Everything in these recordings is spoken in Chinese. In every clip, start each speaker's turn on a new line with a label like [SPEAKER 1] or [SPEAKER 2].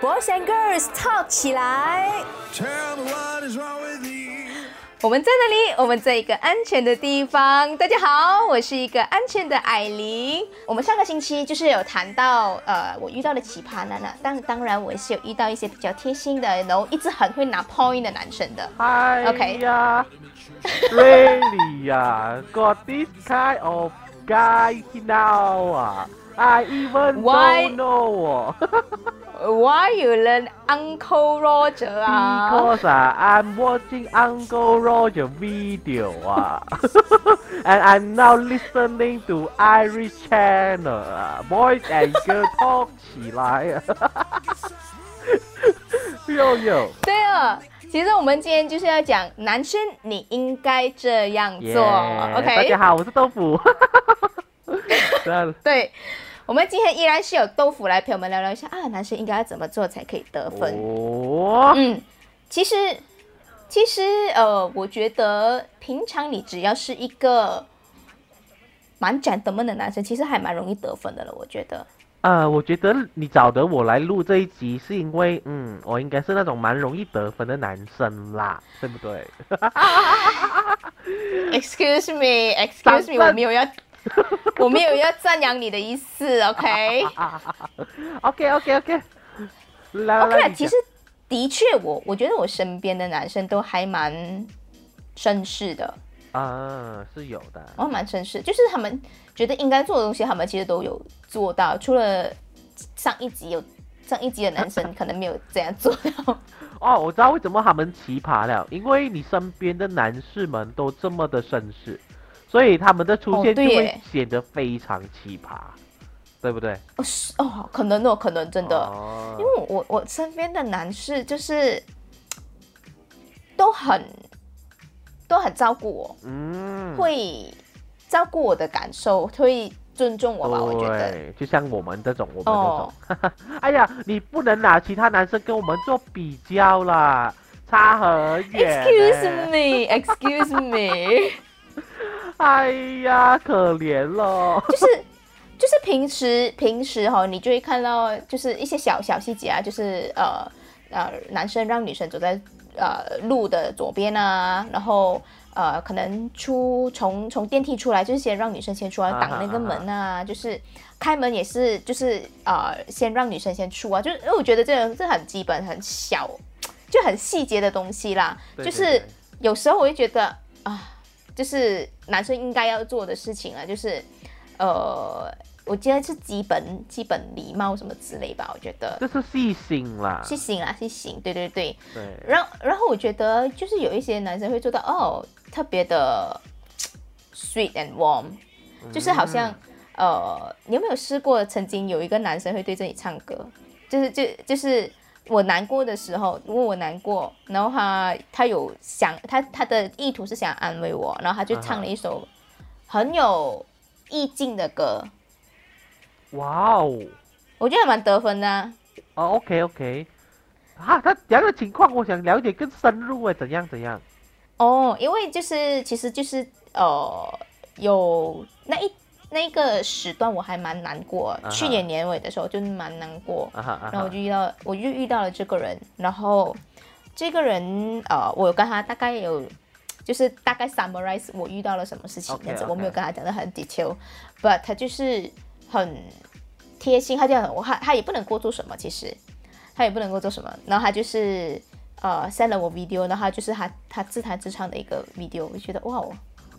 [SPEAKER 1] Boys and girls talk 起来。
[SPEAKER 2] Tell me what is wrong with you.
[SPEAKER 1] 我们在哪里？我们在一个安全的地方。大家好，我是一个安全的艾琳。我们上个星期就是有谈到，呃，我遇到的奇葩男啊，当当然我也是有遇到一些比较贴心的，然后一直很会拿 point 的男生的。
[SPEAKER 3] 哎
[SPEAKER 1] OK
[SPEAKER 3] 呀，really 呀，got this kind of guy now 啊，I even
[SPEAKER 1] Why-
[SPEAKER 3] don't know 哦
[SPEAKER 1] Why you learn Uncle Roger 啊
[SPEAKER 3] ？，because 啊，I'm watching Uncle Roger video 啊，and I'm now listening to Irish channel 啊，boys and girls talk 起来啊，有有。
[SPEAKER 1] 对了，其实我们今天就是要讲男生你应该这样做。
[SPEAKER 3] 耶
[SPEAKER 1] OK，
[SPEAKER 3] 大家好，我是豆腐。
[SPEAKER 1] 对，我们今天依然是有豆腐来陪我们聊聊一下啊，男生应该要怎么做才可以得分？
[SPEAKER 3] 哦，
[SPEAKER 1] 嗯，其实其实呃，我觉得平常你只要是一个蛮 gentleman 的男生，其实还蛮容易得分的了。我觉得，
[SPEAKER 3] 呃，我觉得你找得我来录这一集，是因为嗯，我应该是那种蛮容易得分的男生啦，对不对？
[SPEAKER 1] Excuse me, excuse me，我没有要，我没有要赞扬你的意思，OK？OK
[SPEAKER 3] OK OK，来
[SPEAKER 1] OK
[SPEAKER 3] 来来，
[SPEAKER 1] 了，其实的确我，我觉得我身边的男生都还蛮绅士的，
[SPEAKER 3] 啊是有的，
[SPEAKER 1] 然后蛮绅士，就是他们觉得应该做的东西，他们其实都有做到，除了上一集有上一集的男生可能没有这样做到。
[SPEAKER 3] 哦，我知道为什么他们奇葩了，因为你身边的男士们都这么的绅士，所以他们的出
[SPEAKER 1] 哦
[SPEAKER 3] 现就会显得非常奇葩，对不对？
[SPEAKER 1] 哦，是哦，可能哦，可能真的，
[SPEAKER 3] 哦。
[SPEAKER 1] 因为我我身边的男士就是 都很都很照顾我，
[SPEAKER 3] 嗯，
[SPEAKER 1] 会照顾我的感受，会尊重我吧，我觉得。
[SPEAKER 3] 对，就像我们这种，我们
[SPEAKER 1] 哦
[SPEAKER 3] 这种，哎呀，你不能拿其他男生跟我们做比较啦，差很远。
[SPEAKER 1] Excuse me, excuse me，
[SPEAKER 3] 哎呀，可怜了。
[SPEAKER 1] 就是就是平时平时哈、你就会看到就是一些小小细节啊，就是呃呃，男生让女生走在呃路的左边啊，然后呃可能出从从电梯出来，就是先让女生先出来
[SPEAKER 3] 啊
[SPEAKER 1] 挡那个门啊，就是开门也是就是呃先让女生先出啊，就是因为我觉得这个这很基本很小就很细节的东西啦，就是有时候我会觉得啊，就是男生应该要做的事情啊，就是呃，我觉得是基本基本礼貌什么之类吧，我觉得
[SPEAKER 3] 这是细心啦。
[SPEAKER 1] 细心啦，细心，对对对。
[SPEAKER 3] 对，
[SPEAKER 1] 然后然后我觉得就是有一些男生会做到哦，特别的 sweet and warm，就是好像、呃，你有没有试过曾经有一个男生会对着你唱歌，就是就就是。我难过的时候，如果我难过，然后他他有想他他的意图是想安慰我，然后他就唱了一首很有意境的歌，
[SPEAKER 3] 哇哦，
[SPEAKER 1] 我觉得还蛮得分的啊、
[SPEAKER 3] 哦，OK OK，啊，他这样的情况，我想了解更深入哎，怎样怎样？
[SPEAKER 1] 哦，因为就是其实就是呃，有那一那个时段我还蛮难过去年年尾的时候就蛮难过，然后我就，遇到我就遇到了这个人，然后这个人呃，我有跟他大概有就是大概 summarize 我遇到了什么事情这样我没有跟他讲的很 detail，but 他就是很贴心，他这样我他他也不能够做什么，其实他也不能够做什么，然后他就是呃 send 了我 video，然后他就是他他自弹自唱的一个 video，我就觉得哇，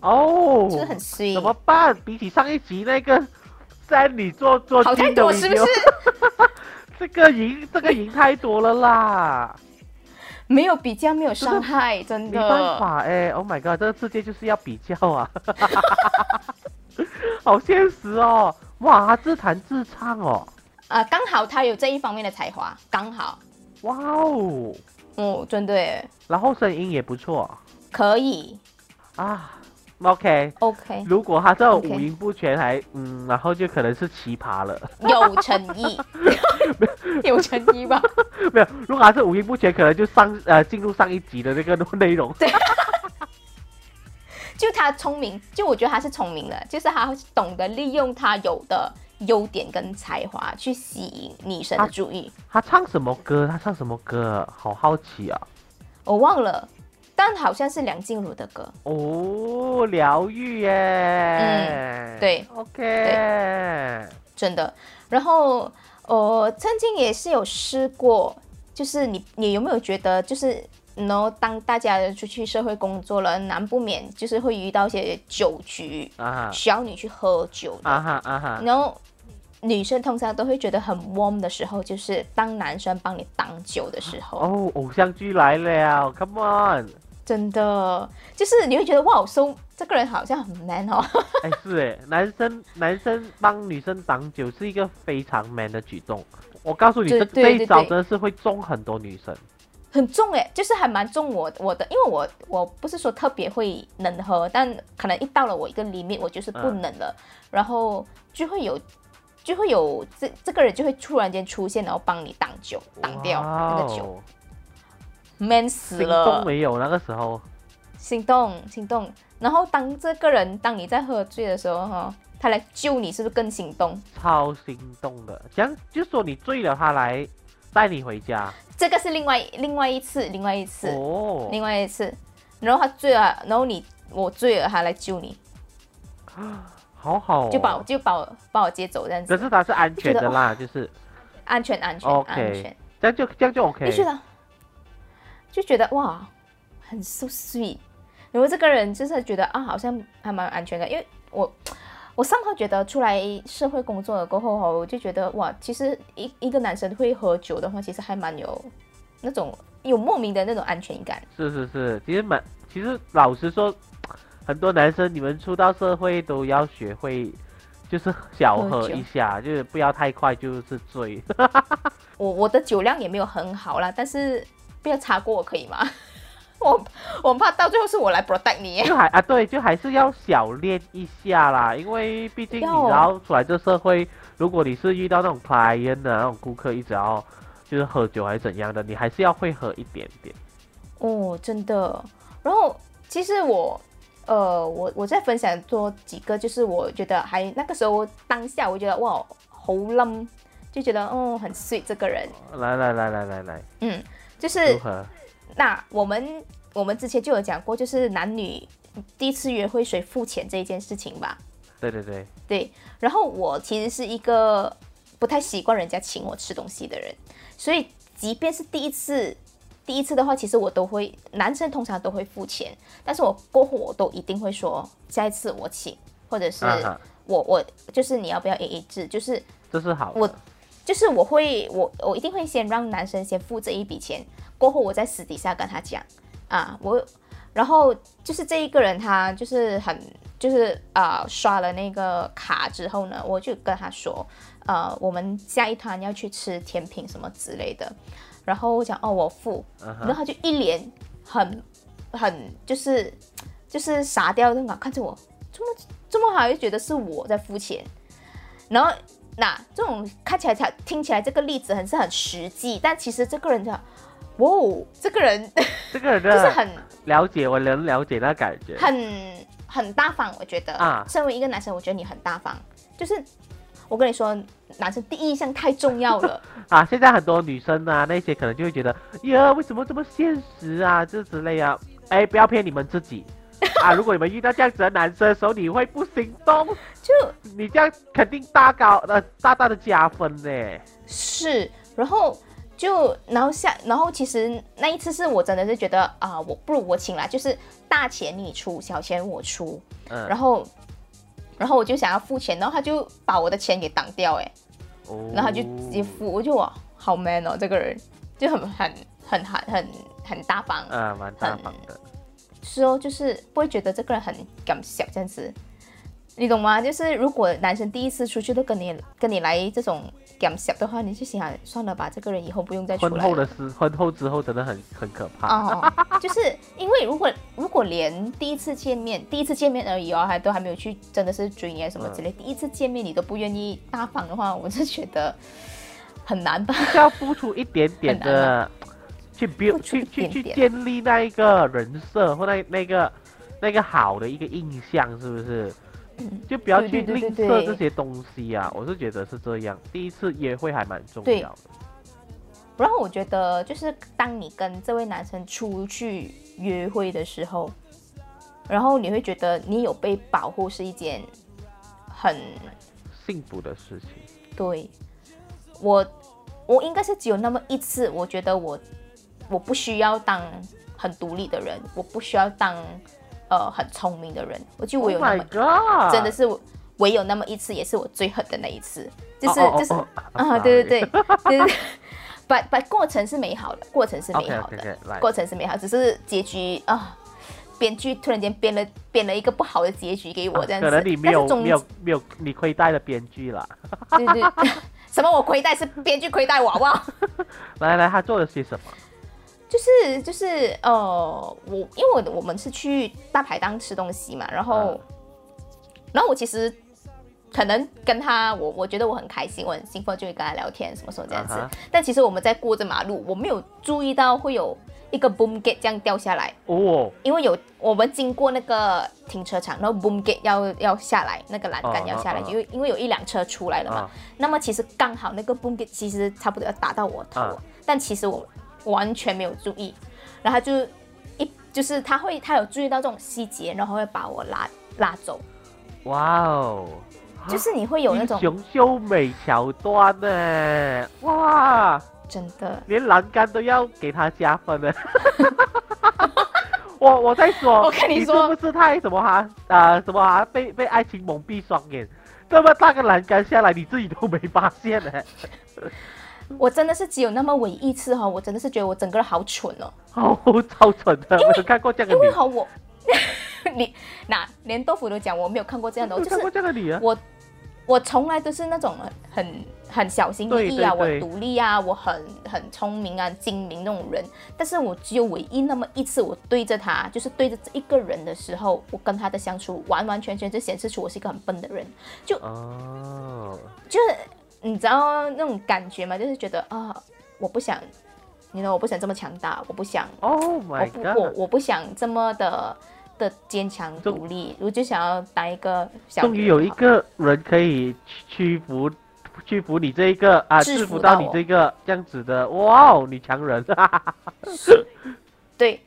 [SPEAKER 3] 哦，
[SPEAKER 1] 就是很 sweet，
[SPEAKER 3] 怎么办？比起上一集那个三你做做
[SPEAKER 1] 好太多是不是？
[SPEAKER 3] 这个赢这个赢太多了啦，
[SPEAKER 1] 没有比较，没有伤害，真的。
[SPEAKER 3] 没
[SPEAKER 1] 的。
[SPEAKER 3] 办法哎，Oh my god，这个世界就是要比较啊，好现实哦，哇，他自弹自唱哦，
[SPEAKER 1] 啊，刚好他有这一方面的才华，刚好，
[SPEAKER 3] 哇哦，
[SPEAKER 1] 哦，真的耶。
[SPEAKER 3] 然后声音也不错。
[SPEAKER 1] 可以。
[SPEAKER 3] 啊，OK。
[SPEAKER 1] ，OK，
[SPEAKER 3] 如果他这种五音不全还嗯，然后就可能是奇葩了。
[SPEAKER 1] 有诚意，有诚意吧？
[SPEAKER 3] 没有，如果他是五音不全，可能就上呃进入上一集的那个内容。
[SPEAKER 1] 对就他聪明，就我觉得他是聪明的，就是他懂得利用他有的优点跟才华去吸引女生的注意。
[SPEAKER 3] 他唱什么歌？他唱什么歌？好好奇啊！
[SPEAKER 1] 我忘了，但好像是梁静茹的歌。
[SPEAKER 3] 哦，疗愈耶。
[SPEAKER 1] 嗯对
[SPEAKER 3] ，OK。
[SPEAKER 1] 真的。然后，呃，曾经也是有试过，就是你你有没有觉得，就是然后当大家出去社会工作了，难不免就是会遇到一些酒局，
[SPEAKER 3] 啊
[SPEAKER 1] 需要你去喝酒
[SPEAKER 3] 啊哈啊哈！
[SPEAKER 1] 然后女生通常都会觉得很 warm 的时候，就是当男生帮你挡酒的时候，
[SPEAKER 3] 哦，偶像剧来了，Come on！
[SPEAKER 1] 真的就是你会觉得哇，so 这个人好像很 man 哦。
[SPEAKER 3] 哎，是哎，男生男生帮女生挡酒是一个非常 man 的举动。我告诉你，
[SPEAKER 1] 对
[SPEAKER 3] 这这一招真的是会中很多女生。
[SPEAKER 1] 很重哎，就是还蛮重我我的，因为我我不是说特别会能喝，但可能一到了我一个 limit，我就是不能了，然后就会有就会有这这个人就会突然间出现，然后帮你挡酒挡掉那个酒，man 死
[SPEAKER 3] 心
[SPEAKER 1] 了
[SPEAKER 3] 动，没有那个时候，
[SPEAKER 1] 心动心动，然后当这个人当你在喝醉的时候哈，他来救你，是不是更心动？
[SPEAKER 3] 超心动的。这样就说你醉了，他来带你回家。
[SPEAKER 1] 这个是另外另外一次，另外一次，
[SPEAKER 3] 哦，
[SPEAKER 1] 另外一次，然后他醉了，然后你我醉了，他来救你。
[SPEAKER 3] 好好、哦。
[SPEAKER 1] 就把我就把我把我接走这样子，
[SPEAKER 3] 可是他是安全的啦，就是
[SPEAKER 1] 安全安全安全，
[SPEAKER 3] 这样就这样就 OK
[SPEAKER 1] 就。觉得就觉得哇，很 so sweet。然后这个人就是觉得啊，好像还蛮有安全感，因为我我上号觉得出来社会工作了过后哈，我就觉得哇，其实一一个男生会喝酒的话，其实还蛮有那种有莫名的那种安全感。
[SPEAKER 3] 是是是，其实蛮，其实老实说，很多男生你们出到社会都要学会，就是小喝一下，就是不要太快就是醉。
[SPEAKER 1] 我我的酒量也没有很好啦，但是不要查过我可以吗？我我怕到最后是我来 protect 你耶。
[SPEAKER 3] 就还啊，对，就还是要小练一下啦，因为毕竟你
[SPEAKER 1] 要哦
[SPEAKER 3] 知道出来这社会，如果你是遇到那种 client 的那种顾客，一直要就是喝酒还是怎样的，你还是要会喝一点点。
[SPEAKER 1] 哦，真的。然后其实我，呃，我我在分享多几个，就是我觉得还那个时候当下，我觉得哇，好冧，就觉得哦很 sweet 这个人，
[SPEAKER 3] 来来来来来来，
[SPEAKER 1] 嗯，就是？那我们我们之前就有讲过，就是男女第一次约会谁付钱这一件事情吧。
[SPEAKER 3] 对对对，
[SPEAKER 1] 对，然后我其实是一个不太习惯人家请我吃东西的人，所以即便是第一次，第一次的话，其实我都会，男生通常都会付钱，但是我过后我都一定会说下一次我请，或者是
[SPEAKER 3] 啊
[SPEAKER 1] 我我就是你要不要 A A 制，就是
[SPEAKER 3] 这是好。
[SPEAKER 1] 我就是我会我我一定会先让男生先付这一笔钱，过后我在私底下跟他讲啊，我然后就是这一个人他就是很就是啊、刷了那个卡之后呢，我就跟他说，呃，我们下一团要去吃甜品什么之类的，然后我讲哦我付，
[SPEAKER 3] 嗯
[SPEAKER 1] 然后他就一脸很很就是就是傻掉那种看着我，这么这么好，就觉得是我在付钱，然后那这种看起来才听起来这个例子很是很实际，但其实这个人的，哇哦，这个人
[SPEAKER 3] 这个人
[SPEAKER 1] 就是很
[SPEAKER 3] 了解，我能了解那感觉。
[SPEAKER 1] 很很大方，我觉得
[SPEAKER 3] 啊
[SPEAKER 1] 身为一个男生，我觉得你很大方，就是我跟你说，男生第一印象太重要了，
[SPEAKER 3] 啊，现在很多女生啊，那些可能就会觉得，呀，为什么这么现实啊，这之类啊。哎，不要骗你们自己 啊！如果你们遇到这样子的男生的时候，你会不心动？
[SPEAKER 1] 就
[SPEAKER 3] 你这样肯定大高呃大大的加分呢。
[SPEAKER 1] 是，然后就然后下，然后其实那一次是我真的是觉得啊、我不如我请啦，就是大钱你出，小钱我出，
[SPEAKER 3] 嗯，
[SPEAKER 1] 然后然后我就想要付钱，然后他就把我的钱给挡掉，哎，
[SPEAKER 3] 哦
[SPEAKER 1] 然后他就直接付，我就哇，好 man 哦，这个人就很很很很很很大方，
[SPEAKER 3] 啊，蛮大方的。
[SPEAKER 1] 是哦，就是不会觉得这个人很敢小这样子，你懂吗？就是如果男生第一次出去都跟你跟你来这种敢小的话，你就想算了吧，这个人以后不用再出
[SPEAKER 3] 婚
[SPEAKER 1] 来了。
[SPEAKER 3] 后的事，婚后之后真的很很可怕。
[SPEAKER 1] 哦，就是因为如果如果连第一次见面，第一次见面而已哦，还都还没有去真的是追你啊什么之类，第一次见面你都不愿意大方的话，我是觉得很难吧。
[SPEAKER 3] 是要付出一点点的，去
[SPEAKER 1] 一
[SPEAKER 3] 去去去建立那一个人设或那那个那个好的一个印象，是不是？就不要去吝啬这些东西啊。我是觉得是这样，第一次约会还蛮重要的。
[SPEAKER 1] 然后我觉得，就是当你跟这位男生出去约会的时候，然后你会觉得你有被保护是一件很
[SPEAKER 3] 幸福的事情。
[SPEAKER 1] 对我，我应该是只有那么一次，我觉得我我不需要当很独立的人，我不需要当呃很聪明的人，我就我有
[SPEAKER 3] Oh
[SPEAKER 1] 那么！真的是我唯有那么一次，也是我最狠的那一次，就是、就是
[SPEAKER 3] 哦
[SPEAKER 1] 啊，对对对对对对。把把过程是美好的，过程是美好的过程是美好，只是结局啊，编剧突然间编了编了一个不好的结局给我这样子。
[SPEAKER 3] 啊可能你没有没有没有你亏待了编剧了。
[SPEAKER 1] 对对，什么我亏待是编剧亏待我好不好？
[SPEAKER 3] 来来，他做了些什么？
[SPEAKER 1] 就是就是呃，我因为我我们是去大排档吃东西嘛，然后、
[SPEAKER 3] 嗯
[SPEAKER 1] 然后我其实可能跟他我我觉得我很开心，我很兴奋，就会跟他聊天，什么什么这样子。
[SPEAKER 3] 啊
[SPEAKER 1] 但其实我们在过着马路，我没有注意到会有一个 boom gate 这样掉下来，
[SPEAKER 3] 哦，
[SPEAKER 1] 因为有我们经过那个停车场，然后 boom gate 要要下来，那个栏杆
[SPEAKER 3] 哦
[SPEAKER 1] 要下来，因为因为有一辆车出来了嘛。
[SPEAKER 3] 啊
[SPEAKER 1] 那么其实刚好那个 boom gate 其实差不多要打到我头，
[SPEAKER 3] 啊
[SPEAKER 1] 但其实我完全没有注意，然后他就一就是他会他有注意到这种细节，然后会把我拉拉走，
[SPEAKER 3] 哇哦，
[SPEAKER 1] 就是你会有那种
[SPEAKER 3] 英雄秀美桥段呢，哇，
[SPEAKER 1] 真的，
[SPEAKER 3] 连栏杆都要给他加分呢。我我在说，
[SPEAKER 1] 我跟你
[SPEAKER 3] 你
[SPEAKER 1] 说
[SPEAKER 3] 是不是太什么哈啊、什么啊被被爱情蒙蔽双眼？这么大个栏杆下来，你自己都没发现呢？
[SPEAKER 1] 我真的是只有那么唯一一次哈、我真的是觉得我整个人好蠢哦，
[SPEAKER 3] 好，超蠢的，没有看过这样的，
[SPEAKER 1] 因为哈我 你那连豆腐都讲我没有看过这样的，我就
[SPEAKER 3] 看过
[SPEAKER 1] 是
[SPEAKER 3] 这样的你啊？
[SPEAKER 1] 我我从来都是那种很很小心翼翼啊，
[SPEAKER 3] 对对对。
[SPEAKER 1] 我独立啊，我很很聪明啊，精明那种人。但是我只有唯一那么一次，我对着他，就是对着这一个人的时候，我跟他的相处完完全全就显示出我是一个很笨的人，就
[SPEAKER 3] 哦，
[SPEAKER 1] 就是你知道那种感觉吗？就是觉得啊，我不想，你知道我不想这么强大，我不想
[SPEAKER 3] ，Oh
[SPEAKER 1] 我
[SPEAKER 3] my
[SPEAKER 1] 不我
[SPEAKER 3] god！
[SPEAKER 1] 我不想这么的。的坚强
[SPEAKER 3] 终
[SPEAKER 1] 独立，我就想要当一个小
[SPEAKER 3] 终于有一个人可以屈服屈服你这一个啊，
[SPEAKER 1] 制
[SPEAKER 3] 制服到你这个这样子的，哇哦，女强人！
[SPEAKER 1] 对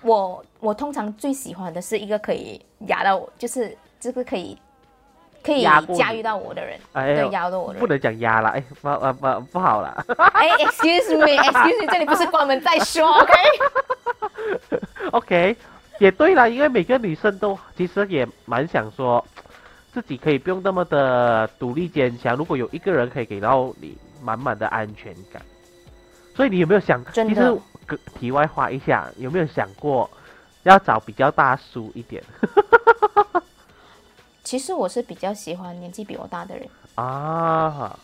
[SPEAKER 1] 我，我通常最喜欢的是一个可以压到我，就是就是可以可以驾驭到我的人，
[SPEAKER 3] 哎呦
[SPEAKER 1] 对，压到我的人不。
[SPEAKER 3] 能讲压了，哎，不呃不不好了。
[SPEAKER 1] 哎，excuse me，excuse me，这里不是关门再说，
[SPEAKER 3] OK？OK，也对啦，因为每个女生都其实也蛮想说，自己可以不用那么的独立坚强。如果有一个人可以给到你满满的安全感，所以你有没有想？其实个题外话一下，有没有想过要找比较大叔一点
[SPEAKER 1] 其实我是比较喜欢年纪比我大的人，
[SPEAKER 3] 啊？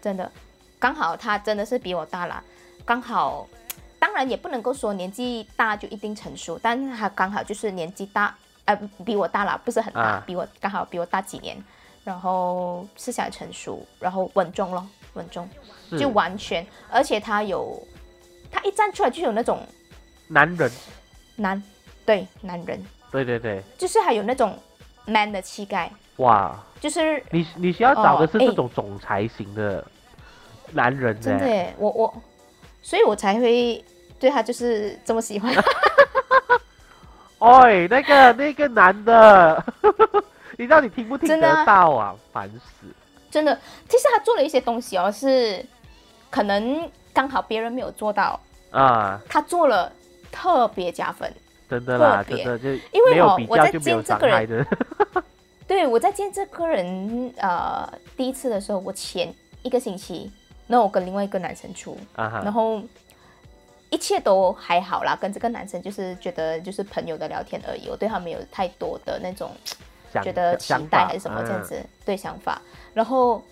[SPEAKER 1] 真的，刚好他真的是比我大啦，刚好，当然也不能够说年纪大就一定成熟，但是他刚好就是年纪大，呃，比我大啦，不是很大，
[SPEAKER 3] 啊。
[SPEAKER 1] 比我刚好比我大几年，然后思想成熟，然后稳重咯，稳重，就完全，而且他有，他一站出来就有那种
[SPEAKER 3] 男人，
[SPEAKER 1] 男，对，男人，
[SPEAKER 3] 对对对，
[SPEAKER 1] 就是还有那种 man 的气概，
[SPEAKER 3] 哇，
[SPEAKER 1] 就是
[SPEAKER 3] 你你需要找的是这种总裁型的男人呢？
[SPEAKER 1] 真的耶，我我，所以我才会对他就是这么喜欢。
[SPEAKER 3] 哎，那个那个男的，你知道你听不听得到啊？烦死！
[SPEAKER 1] 真的，其实他做了一些东西哦，是可能刚好别人没有做到，
[SPEAKER 3] 啊，
[SPEAKER 1] 他做了特别加分。
[SPEAKER 3] 真的啦，
[SPEAKER 1] 特别
[SPEAKER 3] 真的就
[SPEAKER 1] 因为
[SPEAKER 3] 没有比
[SPEAKER 1] 哦 我在见这个人。对我在见这个人呃第一次的时候，我前一个星期，那我跟另外一个男生出，
[SPEAKER 3] 啊哈，
[SPEAKER 1] 然后一切都还好啦，跟这个男生就是觉得就是朋友的聊天而已，我对他没有太多的那种觉得期待还是什么这样
[SPEAKER 3] 嗯
[SPEAKER 1] 子、对想法。然后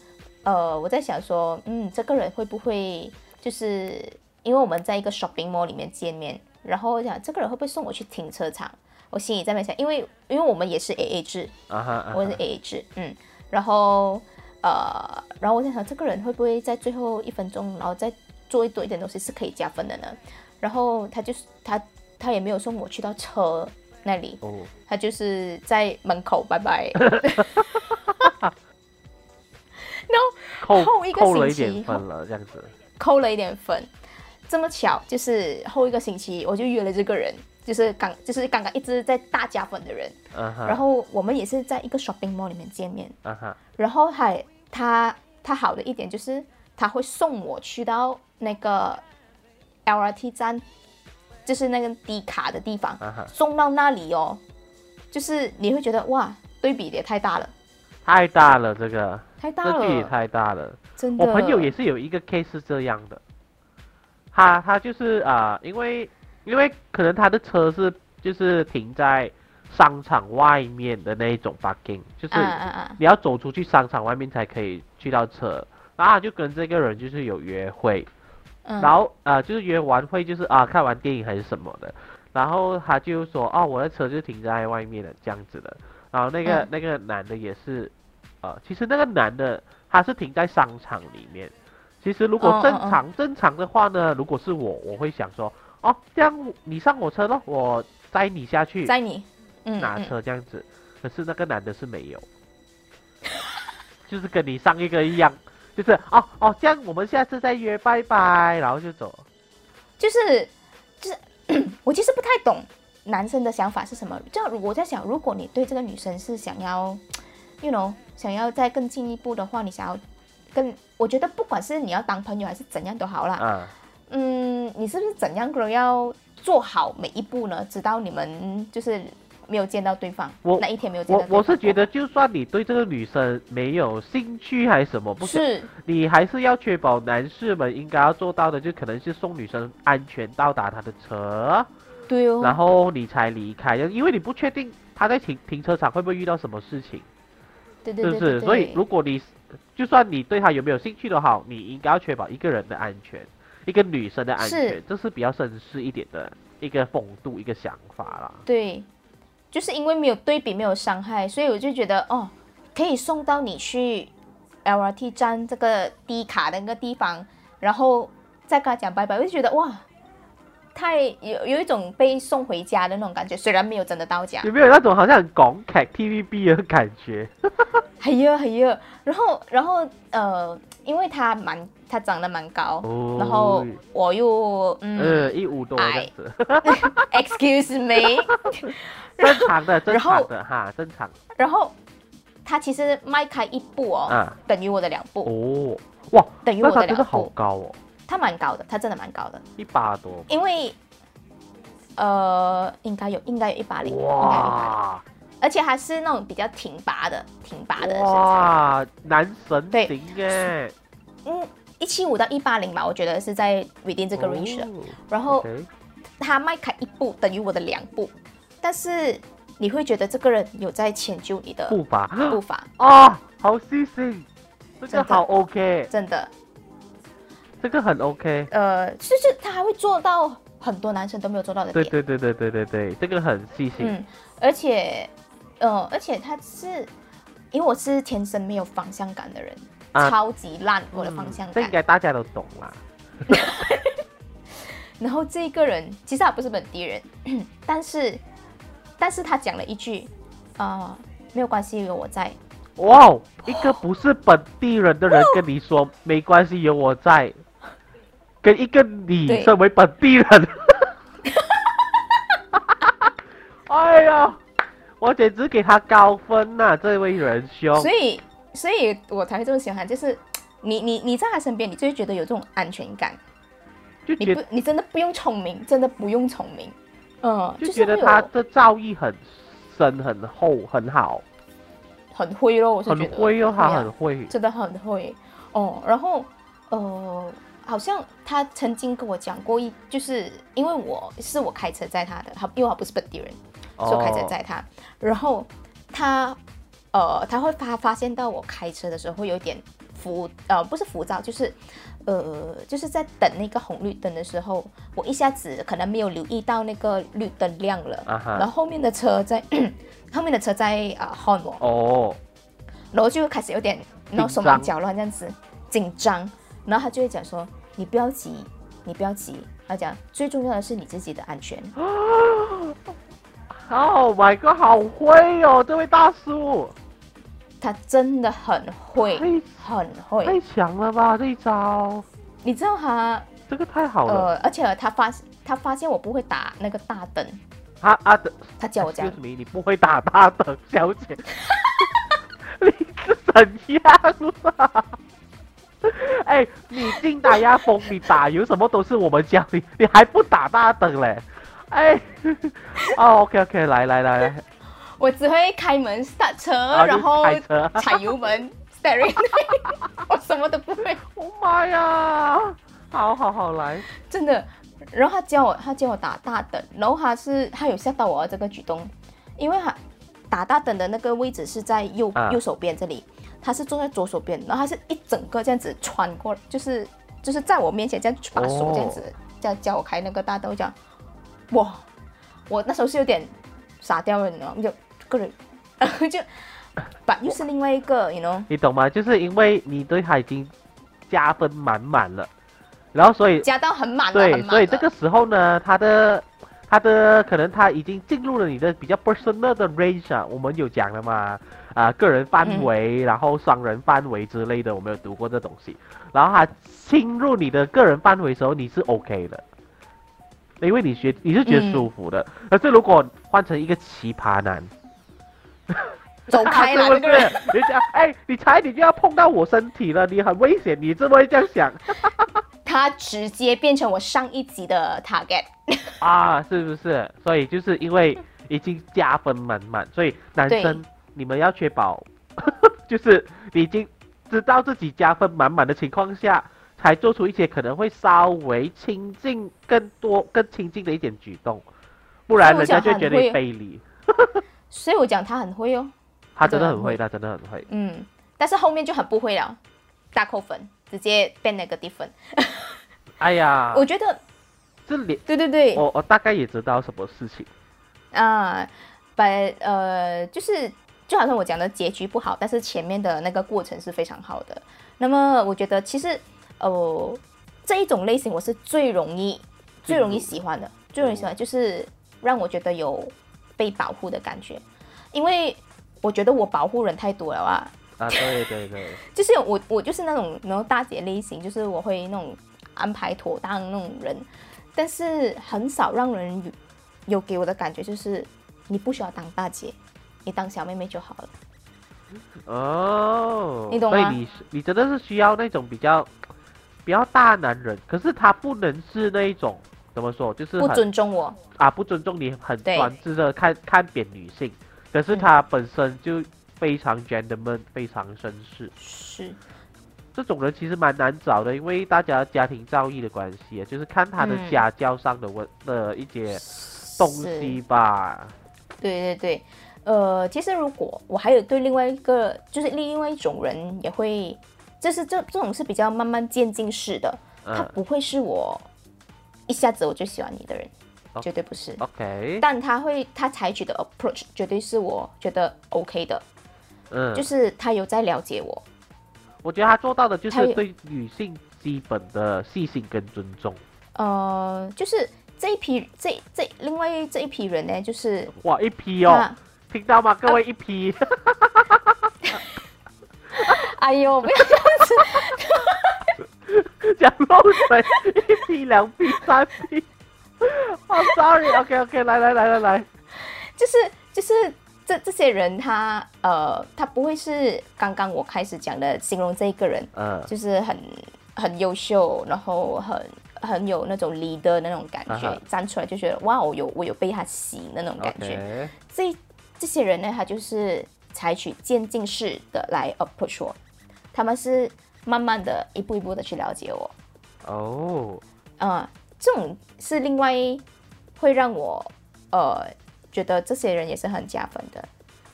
[SPEAKER 1] 呃，我在想说，嗯，这个人会不会就是因为我们在一个 shopping mall 里面见面，然后我想这个人会不会送我去停车场？我心里在那想，因为因为我们也是 A A 制，
[SPEAKER 3] 啊哈，啊
[SPEAKER 1] 我是 A A 制，嗯，然后呃，然后我在想这个人会不会在最后一分钟，然后再做多一点东西是可以加分的呢？然后他就是他他也没有送我去到车那里，
[SPEAKER 3] 哦，
[SPEAKER 1] 他就是在门口拜拜。然后
[SPEAKER 3] 扣
[SPEAKER 1] 后一个
[SPEAKER 3] 扣了一
[SPEAKER 1] 星期
[SPEAKER 3] 点分了，这样子。
[SPEAKER 1] 扣了一点分。这么巧，就是后一个星期我就约了这个人，就是刚就是刚刚一直在大加粉的人，然后我们也是在一个 shopping mall 里面见面，然后还他他好的一点就是他会送我去到那个 LRT 站，就是那个低卡的地方，送到那里哦，就是你会觉得哇，对比也太大了，
[SPEAKER 3] 太大了，这个。
[SPEAKER 1] 太大
[SPEAKER 3] 这距也
[SPEAKER 1] 了，
[SPEAKER 3] 太大了。
[SPEAKER 1] 真的。
[SPEAKER 3] 我朋友也是有一个 case 是这样的，他他就是啊、因为因为可能他的车是就是停在商场外面的那一种 parking，就是
[SPEAKER 1] 啊啊啊！
[SPEAKER 3] 你要走出去商场外面才可以去到车，然后他就跟这个人就是有约会，
[SPEAKER 1] 嗯，
[SPEAKER 3] 然后呃就是约完会就是啊看完电影还是什么的，然后他就说哦我的车就停在外面的这样子的，然后那个、
[SPEAKER 1] 嗯。
[SPEAKER 3] 那个男的也是，呃其实那个男的他是停在商场里面，其实如果正常、正常的话呢，如果是我我会想说哦这样你上我车咯，我载你下去
[SPEAKER 1] 载你，嗯
[SPEAKER 3] 拿
[SPEAKER 1] 嗯，
[SPEAKER 3] 车这样子，可是那个男的是没有，就是跟你上一个一样，就是哦哦这样我们下次再约，拜拜，然后就走。
[SPEAKER 1] 就是就是 我其实不太懂男生的想法是什么。就我在想，如果你对这个女生是想要，you know，想要再更进一步的话，你想要更，我觉得不管是你要当朋友还是怎样都好啦。
[SPEAKER 3] 啊，
[SPEAKER 1] 嗯，你是不是怎样都要做好每一步呢？直到你们就是没有见到对方，
[SPEAKER 3] 我
[SPEAKER 1] 那一天没有见到
[SPEAKER 3] 我
[SPEAKER 1] 对方
[SPEAKER 3] 我是觉得，就算你对这个女生没有兴趣还是什么，不是，你还是要确保男士们应该要做到的，就可能是送女生安全到达她的车，
[SPEAKER 1] 对哦，
[SPEAKER 3] 然后你才离开，因为你不确定她在停停车场会不会遇到什么事情，
[SPEAKER 1] 对对
[SPEAKER 3] 是不是？
[SPEAKER 1] 对对对，
[SPEAKER 3] 所以如果你就算你对他有没有兴趣都好，你应该要确保一个人的安全，一个女生的安全
[SPEAKER 1] 是，
[SPEAKER 3] 这是比较绅士一点的一个风度，一个想法啦。
[SPEAKER 1] 对，就是因为没有对比，没有伤害，所以我就觉得哦，可以送到你去 LRT 站这个低卡的那个地方，然后再跟他讲拜拜，我就觉得哇，太有有一种被送回家的那种感觉，虽然没有真的到家，
[SPEAKER 3] 有没有那种好像港剧 TVB 的感觉？
[SPEAKER 1] 很热很热，然后然后呃，因为他蛮他长得蛮高，
[SPEAKER 3] 哦。
[SPEAKER 1] 然后我又嗯
[SPEAKER 3] 呃，一五多这样子，，
[SPEAKER 1] excuse me，
[SPEAKER 3] 正常的，正常的哈，正常。
[SPEAKER 1] 然后他其实迈开一步哦，
[SPEAKER 3] 啊。
[SPEAKER 1] 等于我的两步。
[SPEAKER 3] 哦，哇，
[SPEAKER 1] 等于我
[SPEAKER 3] 的好
[SPEAKER 1] 的两步，
[SPEAKER 3] 高哦，
[SPEAKER 1] 他蛮高的，他真的蛮高的，
[SPEAKER 3] 一八多。
[SPEAKER 1] 因为呃，应该有应该有一八零，应该有一八零，
[SPEAKER 3] 哇
[SPEAKER 1] 而且还是那种比较挺拔的，挺拔的身材，
[SPEAKER 3] 哇，男神
[SPEAKER 1] 对
[SPEAKER 3] 型耶，
[SPEAKER 1] 嗯，一七五到一八零吧，我觉得是在 within 这个 range 然后他迈开一步等于我的两步，但是你会觉得这个人有在迁就你的
[SPEAKER 3] 步伐。
[SPEAKER 1] 步伐，
[SPEAKER 3] 啊，好细心，这个好 OK，
[SPEAKER 1] 真的，
[SPEAKER 3] 这个很 OK。
[SPEAKER 1] 呃，就是他还会做到很多男生都没有做到的
[SPEAKER 3] 对
[SPEAKER 1] 点。
[SPEAKER 3] 对对对对对对，这个很细心。
[SPEAKER 1] 嗯，而且，呃，而且他是，因为我是天生没有方向感的人，
[SPEAKER 3] 啊
[SPEAKER 1] 超级烂我的方向感
[SPEAKER 3] 这应
[SPEAKER 1] 感。
[SPEAKER 3] 该大家都懂啦。
[SPEAKER 1] 然后这个人其实他不是本地人，但是，但是他讲了一句，呃，没有关系，有我在。
[SPEAKER 3] 哇哦，一个不是本地人的人跟你说没关系，有我在，跟一个你身为本地人，哎呀，我简直给他高分呐、这位仁兄。
[SPEAKER 1] 所以，所以我才会这么喜欢他，就是你你你在他身边，你就会觉得有这种安全感。
[SPEAKER 3] 就觉得，
[SPEAKER 1] 不你真的不用聪明，真的不用聪明，嗯，
[SPEAKER 3] 就是觉得他的造诣很深、很厚、很好，
[SPEAKER 1] 很会咯，我是觉得
[SPEAKER 3] 很会哦，他很会。
[SPEAKER 1] 真的很会哦。然后呃，好像他曾经跟我讲过一，就是因为我是我开车载他的，他因为他不是本地人，所以我开车
[SPEAKER 3] 哦
[SPEAKER 1] 载他。然后他呃，他会发发现到我开车的时候会有点浮呃，不是浮躁，就是呃，就是在等那个红绿灯的时候，我一下子可能没有留意到那个绿灯亮了，然后后面的车在 后面的车在啊、horn 我。
[SPEAKER 3] 哦，
[SPEAKER 1] 然后就开始有点然后手忙脚乱这样子紧张，然后他就会讲说：“你不要急，你不要急。”他讲最重要的是你自己的安全。
[SPEAKER 3] Oh my god，好会哦，这位大叔，
[SPEAKER 1] 他真的很会，很会
[SPEAKER 3] 太
[SPEAKER 1] 会。
[SPEAKER 3] 强了吧这一招，
[SPEAKER 1] 你知道他
[SPEAKER 3] 这个太好了。
[SPEAKER 1] 呃，而且他发他发现我不会打那个大灯，
[SPEAKER 3] 啊啊的，
[SPEAKER 1] 他教我这样
[SPEAKER 3] Excuse。me，你不会打大灯，小姐，你是怎样啦？哎，你进打压风，你打油什么都是我们教你，你还不打大灯嘞？哎，哦，OK OK，来来来来，
[SPEAKER 1] 我只会开门 start 车，
[SPEAKER 3] 啊
[SPEAKER 1] 然后踩油门 steering，我什么都不会，
[SPEAKER 3] 我妈呀！好好好，来，
[SPEAKER 1] 真的。然后他教我，他教我打大灯，然后他是他有吓到我这个举动，因为他打大灯的那个位置是在右、
[SPEAKER 3] 啊
[SPEAKER 1] 右手边这里，他是坐在左手边，然后他是一整个这样子穿过，就是就是在我面前这样把手这样子、这样教我开那个大灯，我讲哇，我那时候是有点傻掉了，你知道吗？就个人，然 后就把又是另外一个，you know，
[SPEAKER 3] 你懂吗？就是因为你对他已经加分满满了，然后所以
[SPEAKER 1] 加到很满
[SPEAKER 3] 对，
[SPEAKER 1] 满
[SPEAKER 3] 所以这个时候呢，他的他的可能他已经进入了你的比较 personal 的 range 啊，我们有讲了嘛，啊、个人范围，然后双人范围之类的，我们有读过这东西。然后他侵入你的个人范围的时候，你是 OK 的，因为你学你是觉得
[SPEAKER 1] 嗯
[SPEAKER 3] 舒服的。可是如果换成一个奇葩男，
[SPEAKER 1] 走开了，
[SPEAKER 3] 是不是
[SPEAKER 1] 那个人？
[SPEAKER 3] 你讲，哎，你差一点就要碰到我身体了，你很危险，你这么会这样想？
[SPEAKER 1] 他直接变成我上一集的 target。
[SPEAKER 3] 啊，是不是？所以就是因为已经加分满满，所以男生你们要确保，就是你已经知道自己加分满满的情况下，才做出一些可能会稍微亲近更多、更亲近的一点举动，不然人家就觉得你非礼。
[SPEAKER 1] 所以我讲他很会哦，
[SPEAKER 3] 他真的很会他真的很会。
[SPEAKER 1] 嗯，但是后面就很不会了，大扣分，直接变那个低分。
[SPEAKER 3] 哎呀，
[SPEAKER 1] 我觉得，
[SPEAKER 3] 这里
[SPEAKER 1] 对对对，
[SPEAKER 3] 我我大概也知道什么事情。
[SPEAKER 1] 啊，把呃，就是就好像我讲的结局不好，但是前面的那个过程是非常好的。那么我觉得其实呃这一种类型我是最容易最容易喜欢的，最容易喜欢就是让我觉得有被保护的感觉，因为我觉得我保护人太多了啊。
[SPEAKER 3] 啊，对对对，
[SPEAKER 1] 就是我我就是那种然后大姐类型，就是我会那种安排妥当那种人，但是很少让人有有给我的感觉就是你不需要当大姐，你当小妹妹就好了。
[SPEAKER 3] 哦，
[SPEAKER 1] 你懂吗
[SPEAKER 3] 所以你是你真的是需要那种比较比较大男人，可是他不能是那一种怎么说，就是
[SPEAKER 1] 不尊重我，
[SPEAKER 3] 啊不尊重你，很
[SPEAKER 1] 对
[SPEAKER 3] 专制的看看扁女性，可是
[SPEAKER 1] 嗯。
[SPEAKER 3] 他本身就非常 gentleman，非常绅士。
[SPEAKER 1] 是
[SPEAKER 3] 这种人其实蛮难找的，因为大家家庭造诣的关系，啊就是看他的
[SPEAKER 1] 嗯
[SPEAKER 3] 家教上的问的一些东西吧。
[SPEAKER 1] 对对对，呃，其实如果我还有对另外一个，就是另外一种人也会，就是这这种是比较慢慢渐进式的，他
[SPEAKER 3] 嗯
[SPEAKER 1] 不会是我一下子我就喜欢你的人，
[SPEAKER 3] 哦
[SPEAKER 1] 绝对不是。
[SPEAKER 3] ，OK，
[SPEAKER 1] 但他会他采取的 approach 绝对是我觉得 OK 的，
[SPEAKER 3] 嗯，
[SPEAKER 1] 就是他有在了解我，
[SPEAKER 3] 我觉得他做到的就是对女性基本的细心跟尊重。
[SPEAKER 1] 呃，就是这一批这这另外这一批人呢，就是
[SPEAKER 3] 哇，一批哦，
[SPEAKER 1] 他，
[SPEAKER 3] 听到吗？各位一批，
[SPEAKER 1] 哎呦，不要
[SPEAKER 3] 讲漏水，一批、两批、三批。哦、s o r r y o k OK，来来来来来，
[SPEAKER 1] 就是就是这这些人他呃他不会是刚刚我开始讲的形容这一个人，
[SPEAKER 3] 嗯。
[SPEAKER 1] 就是很很优秀，然后很很有那种 leader 的那种感觉
[SPEAKER 3] 啊
[SPEAKER 1] 站出来就觉得哇，我有我有被他吸引的那种感觉。这这些人呢，他就是采取渐进式的来 approach 我，他们是慢慢的一步一步的去了解我，
[SPEAKER 3] 哦，
[SPEAKER 1] 嗯，这种是另外会让我呃觉得这些人也是很加分的，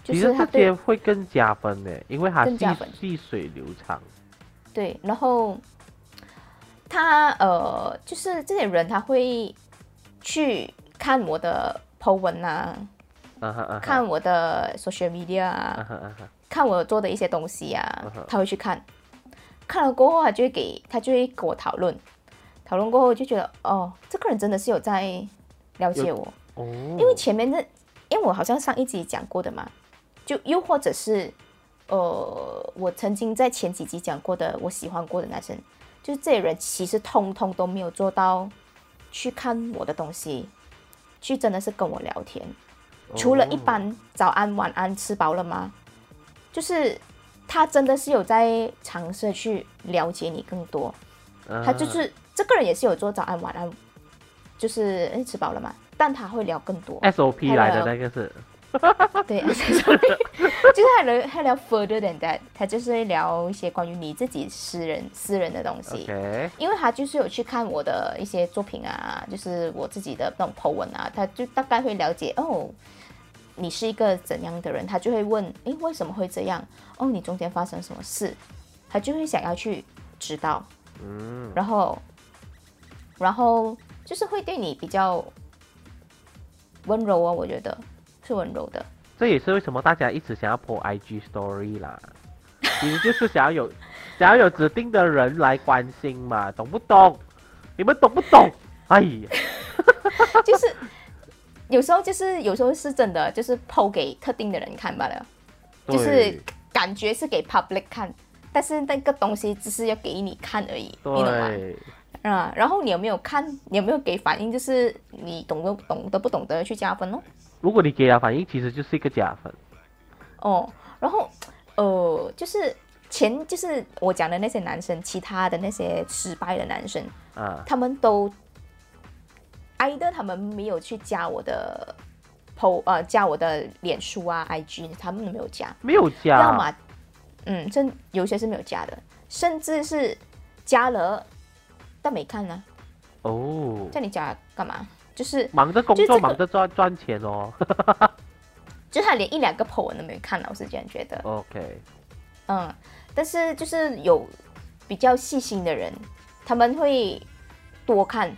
[SPEAKER 1] 就
[SPEAKER 3] 其
[SPEAKER 1] 是他
[SPEAKER 3] 些会更加分呢，因为他细
[SPEAKER 1] 更加分。
[SPEAKER 3] 细水流长。
[SPEAKER 1] 对，然后他呃就是这些人他会去看我的 po 文啊，看我的 social media
[SPEAKER 3] 啊
[SPEAKER 1] 看我做的一些东西啊他会去看，看了过后，他就会给他就会跟我讨论，讨论过后就觉得哦，这个人真的是有在了解我，
[SPEAKER 3] 哦，
[SPEAKER 1] 因为前面那，因为我好像上一集讲过的嘛，就又或者是呃，我曾经在前几集讲过的，我喜欢过的男生，就是这些人其实通通都没有做到去看我的东西，去真的是跟我聊天。除了一
[SPEAKER 3] 哦
[SPEAKER 1] 般早安、晚安、吃饱了吗？就是他真的是有在尝试去了解你更多。
[SPEAKER 3] 嗯
[SPEAKER 1] 他就是这个人也是有做早安、晚安，就是诶吃饱了吗？但他会聊更多
[SPEAKER 3] ，SOP 来的那个是，
[SPEAKER 1] 对，SOP，就是他聊他聊 further than that，他就是会聊一些关于你自己私人私人的东西。因为他就是有去看我的一些作品啊，就是我自己的那种 po 文啊，他就大概会了解哦，你是一个怎样的人，他就会问，诶，为什么会这样？哦，你中间发生什么事？他就会想要去知道，
[SPEAKER 3] 嗯，
[SPEAKER 1] 然后，然后就是会对你比较温柔啊，我觉得是温柔的。
[SPEAKER 3] 这也是为什么大家一直想要 po IG Story 啦，其实就是想要有 想要有指定的人来关心嘛，懂不懂？你们懂不懂？哎呀，
[SPEAKER 1] 就是有时候就是有时候是真的，就是剖给特定的人看罢了，就是感觉是给 public 看，但是那个东西只是要给你看而已，你懂吗？
[SPEAKER 3] 对，
[SPEAKER 1] 啊，然后你有没有看？你有没有给反应？就是你懂不懂得不懂得去加分哦？
[SPEAKER 3] 如果你给了反应，其实就是一个加分。
[SPEAKER 1] 哦，然后呃，就是前就是我讲的那些男生，其他的那些失败的男生，
[SPEAKER 3] 啊，
[SPEAKER 1] 他们都挨的，他们没有去加我的 PO 呃加我的脸书啊 IG，他们都没有加，
[SPEAKER 3] 没有加，
[SPEAKER 1] 要么嗯，真有些是没有加的，甚至是加了但没看呢、
[SPEAKER 3] 哦，
[SPEAKER 1] 在你家干嘛？就是
[SPEAKER 3] 忙着工作，
[SPEAKER 1] 就这个
[SPEAKER 3] 忙着赚赚钱哦。
[SPEAKER 1] 就是他连一两个 po 文都没看了，我是这样觉得。
[SPEAKER 3] OK，
[SPEAKER 1] 嗯，但是就是有比较细心的人，他们会多看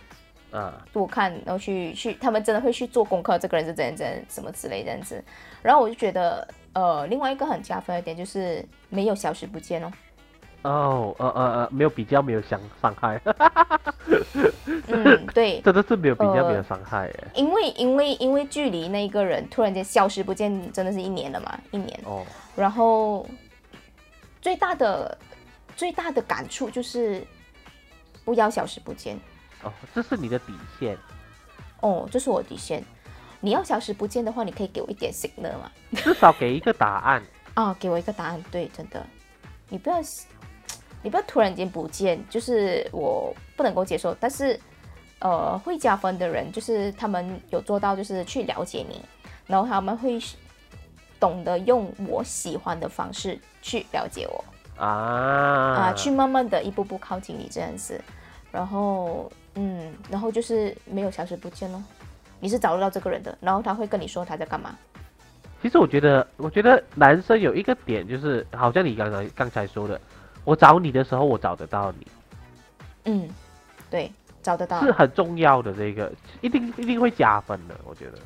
[SPEAKER 3] 啊，
[SPEAKER 1] 多看，然后去去，他们真的会去做功课，这个人是怎样怎样什么之类这样子。然后我就觉得，呃，另外一个很加分的点就是没有消失不见哦。
[SPEAKER 3] 哦，呃呃呃，没有比较，没有伤伤害，
[SPEAKER 1] 嗯，对，
[SPEAKER 3] 真的是没有比较，
[SPEAKER 1] 呃
[SPEAKER 3] 没有伤害耶。
[SPEAKER 1] 因为因为因为距离那个人突然间消失不见，真的是一年了嘛，一年。
[SPEAKER 3] 哦，
[SPEAKER 1] 然后最大的最大的感触就是不要消失不见。
[SPEAKER 3] 哦，这是你的底线。
[SPEAKER 1] 哦，这是我底线。你要消失不见的话，你可以给我一点 signal 嘛？
[SPEAKER 3] 至少给一个答案。
[SPEAKER 1] 啊，给我一个答案。对，真的，你不要，你不要突然间不见，就是我不能够接受。但是，呃，会加分的人，就是他们有做到，就是去了解你，然后他们会懂得用我喜欢的方式去了解我。
[SPEAKER 3] 啊
[SPEAKER 1] 啊，去慢慢的一步步靠近你这样子，然后嗯，然后就是没有消失不见咯。你是找得到这个人的，然后他会跟你说他在干嘛。
[SPEAKER 3] 其实我觉得，我觉得男生有一个点就是，好像你刚才刚才说的，我找你的时候我找得到你，
[SPEAKER 1] 嗯，对，找得到
[SPEAKER 3] 是。很重要的。这个一定一定会加分的，我觉得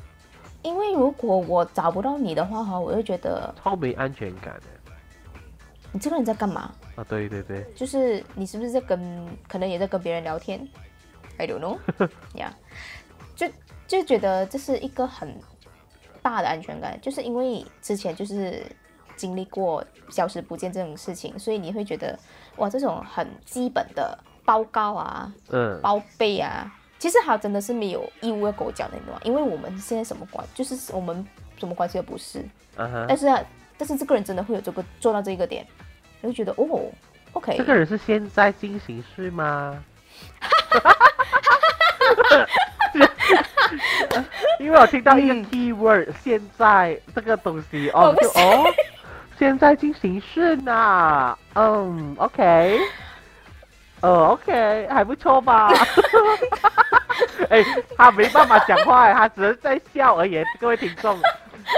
[SPEAKER 1] 因为如果我找不到你的话哈，我就觉得
[SPEAKER 3] 超没安全感的。
[SPEAKER 1] 你这个人在干嘛？
[SPEAKER 3] 啊，对对对，
[SPEAKER 1] 就是你是不是在跟，可能也在跟别人聊天？I don't know 呀、就就觉得这是一个很大的安全感，就是因为之前就是经历过消失不见这种事情，所以你会觉得哇，这种很基本的报告啊、
[SPEAKER 3] 嗯，
[SPEAKER 1] 报备啊，其实他真的是没有义务要跟我讲的，你懂吗？因为我们现在什么关，就是我们什么关系都不是，
[SPEAKER 3] 啊哈。
[SPEAKER 1] 但，是啊，但是这个人真的会有这个做到这个点，你会觉得哦，OK，
[SPEAKER 3] 这个人是现在进行式吗？因为我听到一个
[SPEAKER 1] 嗯。
[SPEAKER 3] keyword，、现在这个东西哦，就哦，现在进行式呢，嗯，OK，呃，OK，还不错吧？哎，他没办法讲话，他只是在笑而已，各位听众。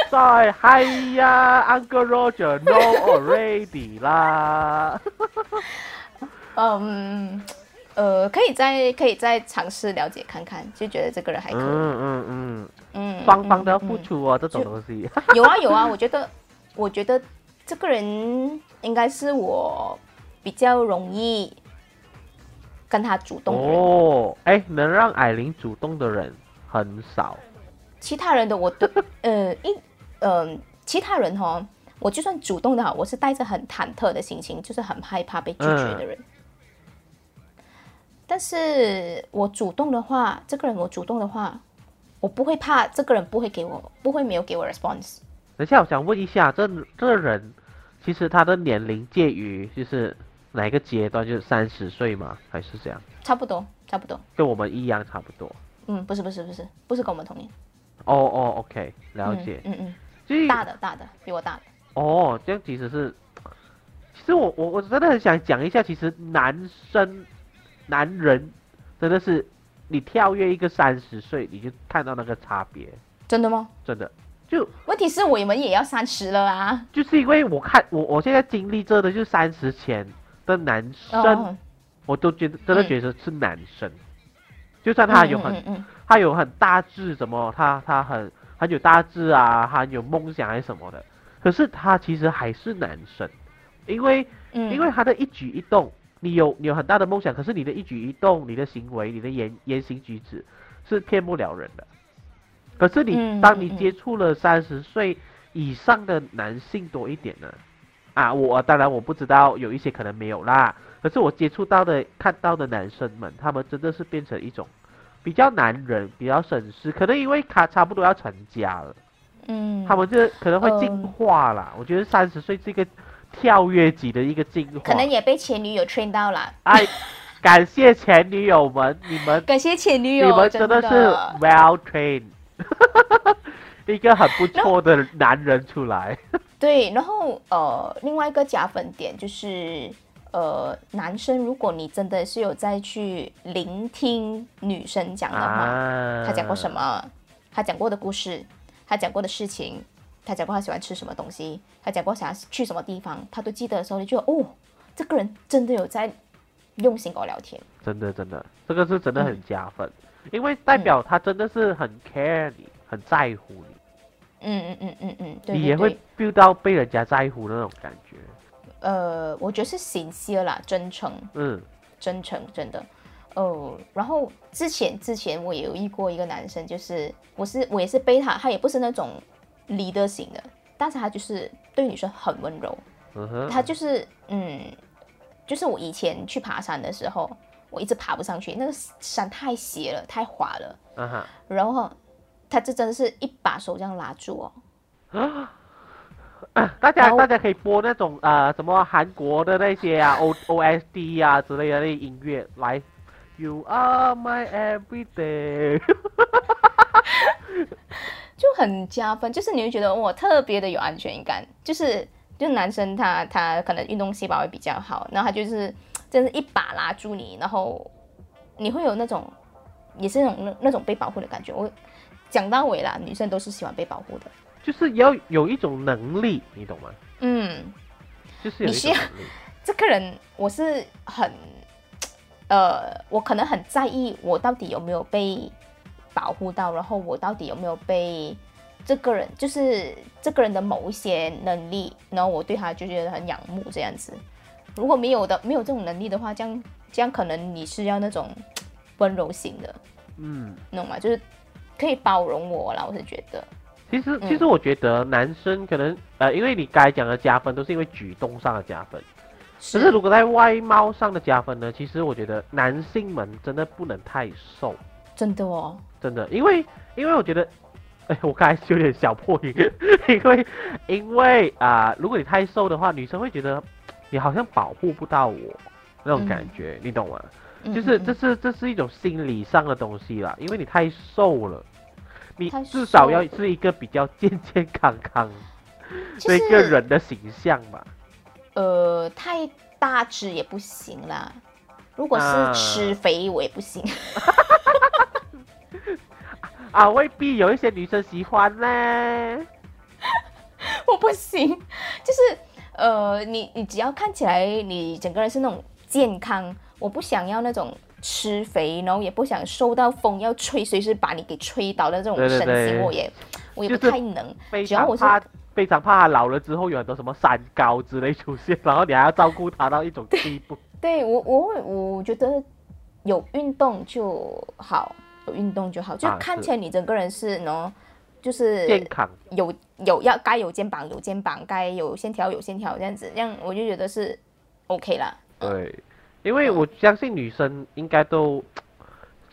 [SPEAKER 3] 在嗨呀，Uncle Roger know already 啦。
[SPEAKER 1] 嗯，呃，可以再可以再尝试了解看看，就觉得这个人还可以，
[SPEAKER 3] 嗯嗯嗯，
[SPEAKER 1] 嗯，
[SPEAKER 3] 双方都要
[SPEAKER 1] 嗯
[SPEAKER 3] 付出哦，这种
[SPEAKER 1] 就
[SPEAKER 3] 东西。
[SPEAKER 1] 嗯有啊有啊，我觉得我觉得这个人应该是我比较容易跟他主动的人，
[SPEAKER 3] 哦，哎，能让艾琳主动的人很少。
[SPEAKER 1] 其他人的我都 呃一呃其他人哈，我就算主动的哈，我是带着很忐忑的心情，就是很害怕被拒绝的人。但是我主动的话，这个人我主动的话，我不会怕这个人不会给我，不会没有给我 response。
[SPEAKER 3] 等一下，我想问一下，这这个人其实他的年龄介于就是哪一个阶段？就是三十岁吗？还是这样？
[SPEAKER 1] 差不多，差不多。
[SPEAKER 3] 跟我们一样差不多。
[SPEAKER 1] 嗯，不是，不是，不是，不是跟我们同年。
[SPEAKER 3] 哦哦，OK，了解。
[SPEAKER 1] 嗯嗯
[SPEAKER 3] 就是
[SPEAKER 1] 嗯，大的大的，比我大的。
[SPEAKER 3] 哦，这样其实是，其实我我我真的很想讲一下，其实男生男人真的是你跳跃一个三十岁，你就看到那个差别，
[SPEAKER 1] 真的吗？
[SPEAKER 3] 真的就
[SPEAKER 1] 问题是我们也要三十了啊。
[SPEAKER 3] 就是因为我看我我现在经历这的就是三十前的男生，
[SPEAKER 1] 哦，
[SPEAKER 3] 我都觉得真的觉得是男生，就算他有很、
[SPEAKER 1] 嗯嗯嗯。
[SPEAKER 3] 他有很大志，什么他他很很有大志啊，他很有梦想还是什么的，可是他其实还是男生，因为
[SPEAKER 1] 嗯，
[SPEAKER 3] 因为他的一举一动，你有你有很大的梦想，可是你的一举一动、你的行为、你的言言行举止是骗不了人的。可是你
[SPEAKER 1] 嗯
[SPEAKER 3] 当你接触了三十岁以上的男性多一点呢，啊，我当然我不知道有一些可能没有啦，可是我接触到的看到的男生们，他们真的是变成一种比较男人、比较绅士，可能因为他差不多要成家了。
[SPEAKER 1] 嗯，
[SPEAKER 3] 他们就可能会进
[SPEAKER 1] 嗯
[SPEAKER 3] 化啦。我觉得三十岁这个跳跃级的一个进化。
[SPEAKER 1] 可能也被前女友 train 到了。
[SPEAKER 3] 哎，感谢前女友们，你们
[SPEAKER 1] 感谢前女友你，
[SPEAKER 3] 们
[SPEAKER 1] 真
[SPEAKER 3] 的是 well trained，一个很不错的男人出来。
[SPEAKER 1] 对，然后呃，另外一个加分点就是，呃，男生如果你真的是有在去聆听女生讲的话，
[SPEAKER 3] 啊，
[SPEAKER 1] 她讲过什？么，他讲过的故事，他讲过的事情，他讲过他喜欢吃什么东西，他讲过想要去什么地方，他都记得的时候，你就哦，这个人真的有在用心跟我聊天。
[SPEAKER 3] 真的真的，这个是真的很
[SPEAKER 1] 嗯
[SPEAKER 3] 加分，因为代表他真的是很 care 你，很在乎你，
[SPEAKER 1] 嗯嗯嗯嗯嗯，对对
[SPEAKER 3] 你也会
[SPEAKER 1] 对
[SPEAKER 3] ，feel 到被人家在乎的那种感觉。
[SPEAKER 1] 呃，我觉得是 sincere 啦，真诚。
[SPEAKER 3] 嗯
[SPEAKER 1] 真诚，真的。哦，然后之前之前我也有遇过一个男生，就是我是我也是被他，他也不是那种 leader 型的，但是他就是对女生很温柔，
[SPEAKER 3] 嗯哼，
[SPEAKER 1] 他就是嗯，就是我以前去爬山的时候，我一直爬不上去，那个山太斜了，太滑了。然后他这真的是一把手这样拉住哦，啊
[SPEAKER 3] 大家大家可以播那种呃什么韩国的那些啊 O O S D 啊之类的那音乐来，You are my everyday
[SPEAKER 1] 就很加分，就是你会觉得我特别的有安全感，就是就男生他他可能运动细胞会比较好，然后他就是真是一把拉住你，然后你会有那种也是那种那那种被保护的感觉。我讲到尾啦，女生都是喜欢被保护的，
[SPEAKER 3] 就是要有一种能力，你懂吗？
[SPEAKER 1] 嗯，
[SPEAKER 3] 就是有一
[SPEAKER 1] 你需要
[SPEAKER 3] 种能力。
[SPEAKER 1] 这个人我是很呃，我可能很在意我到底有没有被保护到，然后我到底有没有被这个人，就是这个人的某一些能力，然后我对他就觉得很仰慕这样子。如果没有的，没有这种能力的话，这样这样可能你是要那种 温柔型的，
[SPEAKER 3] 嗯，
[SPEAKER 1] 你懂吗？就是可以包容我啦，我是觉得，
[SPEAKER 3] 其实
[SPEAKER 1] 嗯。
[SPEAKER 3] 其实我觉得男生可能呃，因为你刚才讲的加分都是因为举动上的加分，可是如果在外貌上的加分呢，其实我觉得男性们真的不能太瘦。
[SPEAKER 1] 真的哦，
[SPEAKER 3] 真的，因为因为我觉得，哎，我刚才有点小破音，因为因为啊、如果你太瘦的话，女生会觉得你好像保护不到我那种感觉，你懂吗？
[SPEAKER 1] 嗯
[SPEAKER 3] 就是
[SPEAKER 1] 嗯
[SPEAKER 3] 这是这是一种心理上的东西啦，因为你太瘦了，你至少要是一个比较健健康康
[SPEAKER 1] 就
[SPEAKER 3] 的一个人的形象吧。
[SPEAKER 1] 呃，太大只也不行啦。如果
[SPEAKER 3] 啊
[SPEAKER 1] 是吃肥，我也不行。
[SPEAKER 3] 啊，未必有一些女生喜欢呢。
[SPEAKER 1] 我不行，就是呃，你你只要看起来你整个人是那种健康，我不想要那种吃肥，然后也不想受到风要吹，随时把你给吹倒的这种身形，
[SPEAKER 3] 对
[SPEAKER 1] 我也我也不太能。
[SPEAKER 3] 非
[SPEAKER 1] 只要我是
[SPEAKER 3] 常怕，非常怕他老了之后有很多什么三高之类出现，然后你还要照顾他到一种地步。
[SPEAKER 1] 对我我会我觉得有运动就好，有运动就好，就看起来你整个人是喏就是
[SPEAKER 3] 健康。
[SPEAKER 1] 有有要该有肩膀有肩膀，该有线条有线条这样子，这样我就觉得是 OK 啦。
[SPEAKER 3] 对，因为我相信女生应该都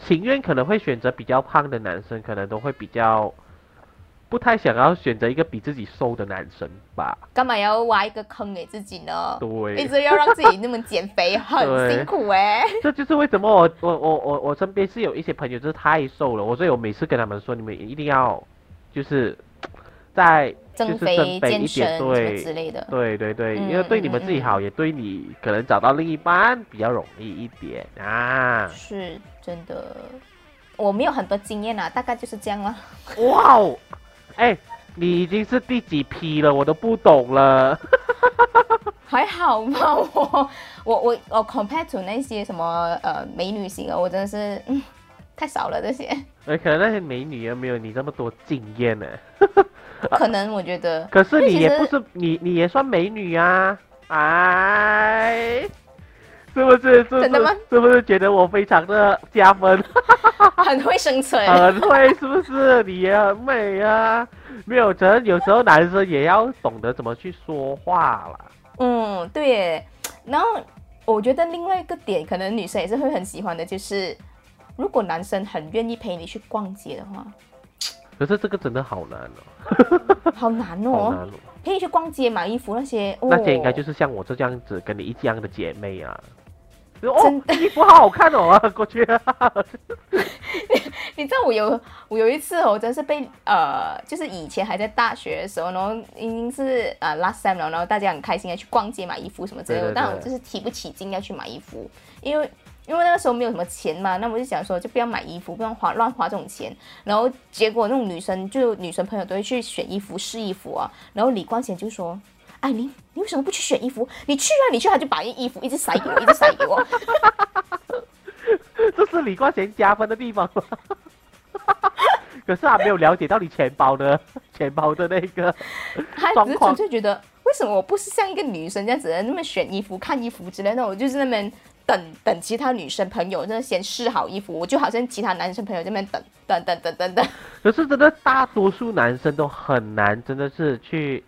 [SPEAKER 3] 情愿可能会选择比较胖的男生，可能都会比较不太想要选择一个比自己瘦的男生吧。
[SPEAKER 1] 干嘛要挖一个坑给自己呢？
[SPEAKER 3] 对
[SPEAKER 1] 一直要让自己那么减肥，很辛苦哎、
[SPEAKER 3] 这就是为什么我我我我我身边是有一些朋友就是太瘦了，我所以我每次跟他们说，你们一定要就是在就是
[SPEAKER 1] 增肥、
[SPEAKER 3] 一
[SPEAKER 1] 健身之类的。
[SPEAKER 3] 对对对，
[SPEAKER 1] 嗯
[SPEAKER 3] 因为对你们自己好，也对你可能找到另一半比较容易一点啊。
[SPEAKER 1] 是真的，我没有很多经验啊，大概就是这样了。
[SPEAKER 3] 哇哦，哎，你已经是第几批了，我都不懂了。
[SPEAKER 1] 还好吧，我我我我 compare to 那些什么呃美女型啊，我真的是嗯太少了这些，
[SPEAKER 3] 哎，可能那些美女也没有你这么多经验呢。
[SPEAKER 1] 可能我觉得。
[SPEAKER 3] 可是你也不是你，你也算美女啊，哎，是不是？是不
[SPEAKER 1] 真的吗
[SPEAKER 3] 是？是不是觉得我非常的加分？
[SPEAKER 1] 很会生存，
[SPEAKER 3] 很会，是不是？你也很美啊。没有，可能有时候男生也要懂得怎么去说话啦。
[SPEAKER 1] 嗯，对耶。然后我觉得另外一个点，可能女生也是会很喜欢的，就是如果男生很愿意陪你去逛街的话，
[SPEAKER 3] 可是这个真的好难哦，
[SPEAKER 1] 好难
[SPEAKER 3] 好
[SPEAKER 1] 哦，
[SPEAKER 3] 难哦。
[SPEAKER 1] 陪你去逛街买衣服那些，哦、
[SPEAKER 3] 那些应该就是像我这样子跟你一样的姐妹啊。
[SPEAKER 1] 真，的
[SPEAKER 3] 衣服好好看哦，啊 过去。
[SPEAKER 1] 你知道我有我有一次哦，我真是被呃，就是以前还在大学的时候，然后已经是呃 last time 了，然后大家很开心的去逛街买衣服什么之类的，
[SPEAKER 3] 对对对
[SPEAKER 1] 但我就是提不起劲要去买衣服，因为因为那个时候没有什么钱嘛，那我就想说就不要买衣服，不要花乱花这种钱，然后结果那种女生就女生朋友都会去选衣服试衣服啊，然后李光贤就说。哎，你你为什么不去选衣服？你去啊，你去！他就把衣服一直塞给我，一直塞给我。
[SPEAKER 3] 这是李冠贤加分的地方吗？可是他没有了解到你钱包的钱包的那个
[SPEAKER 1] 他只是
[SPEAKER 3] 状况
[SPEAKER 1] 纯粹觉得，为什么我不是像一个女生这样子的那么选衣服、看衣服之类的？我就是那边等等其他女生朋友那先试好衣服，我就好像其他男生朋友这边等等等等等等。
[SPEAKER 3] 可是真的大多数男生都很难，真的是去，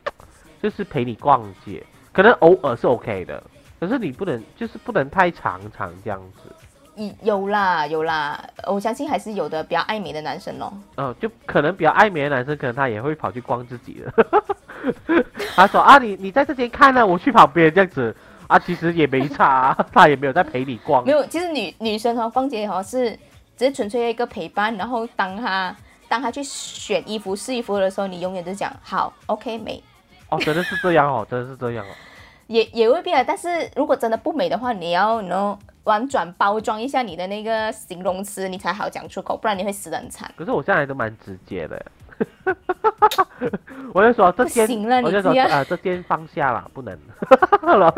[SPEAKER 3] 就是陪你逛街，可能偶尔是 OK 的，可是你不能，就是不能太常常这样子，
[SPEAKER 1] 有啦有啦，我相信还是有的比较爱美的男生哦。
[SPEAKER 3] 嗯、就可能比较爱美的男生，可能他也会跑去逛自己的，他说啊，你你在这边看呢、我去旁边这样子啊，其实也没差、啊，他也没有在陪你逛
[SPEAKER 1] 没，有，其实女女生哦逛街哦是只是纯粹一个陪伴，然后当她当她去选衣服试衣服的时候，你永远都讲好 OK 美。
[SPEAKER 3] 哦，真的是这样哦，真的是这样哦。
[SPEAKER 1] 也也未必啊，但是如果真的不美的话，你要能婉转包装一下你的那个形容词，你才好讲出口，不然你会死的很惨。
[SPEAKER 3] 可是我现在都蛮直接的，我就说这件
[SPEAKER 1] 行了，
[SPEAKER 3] 我就说啊、这件放下了，不能，然后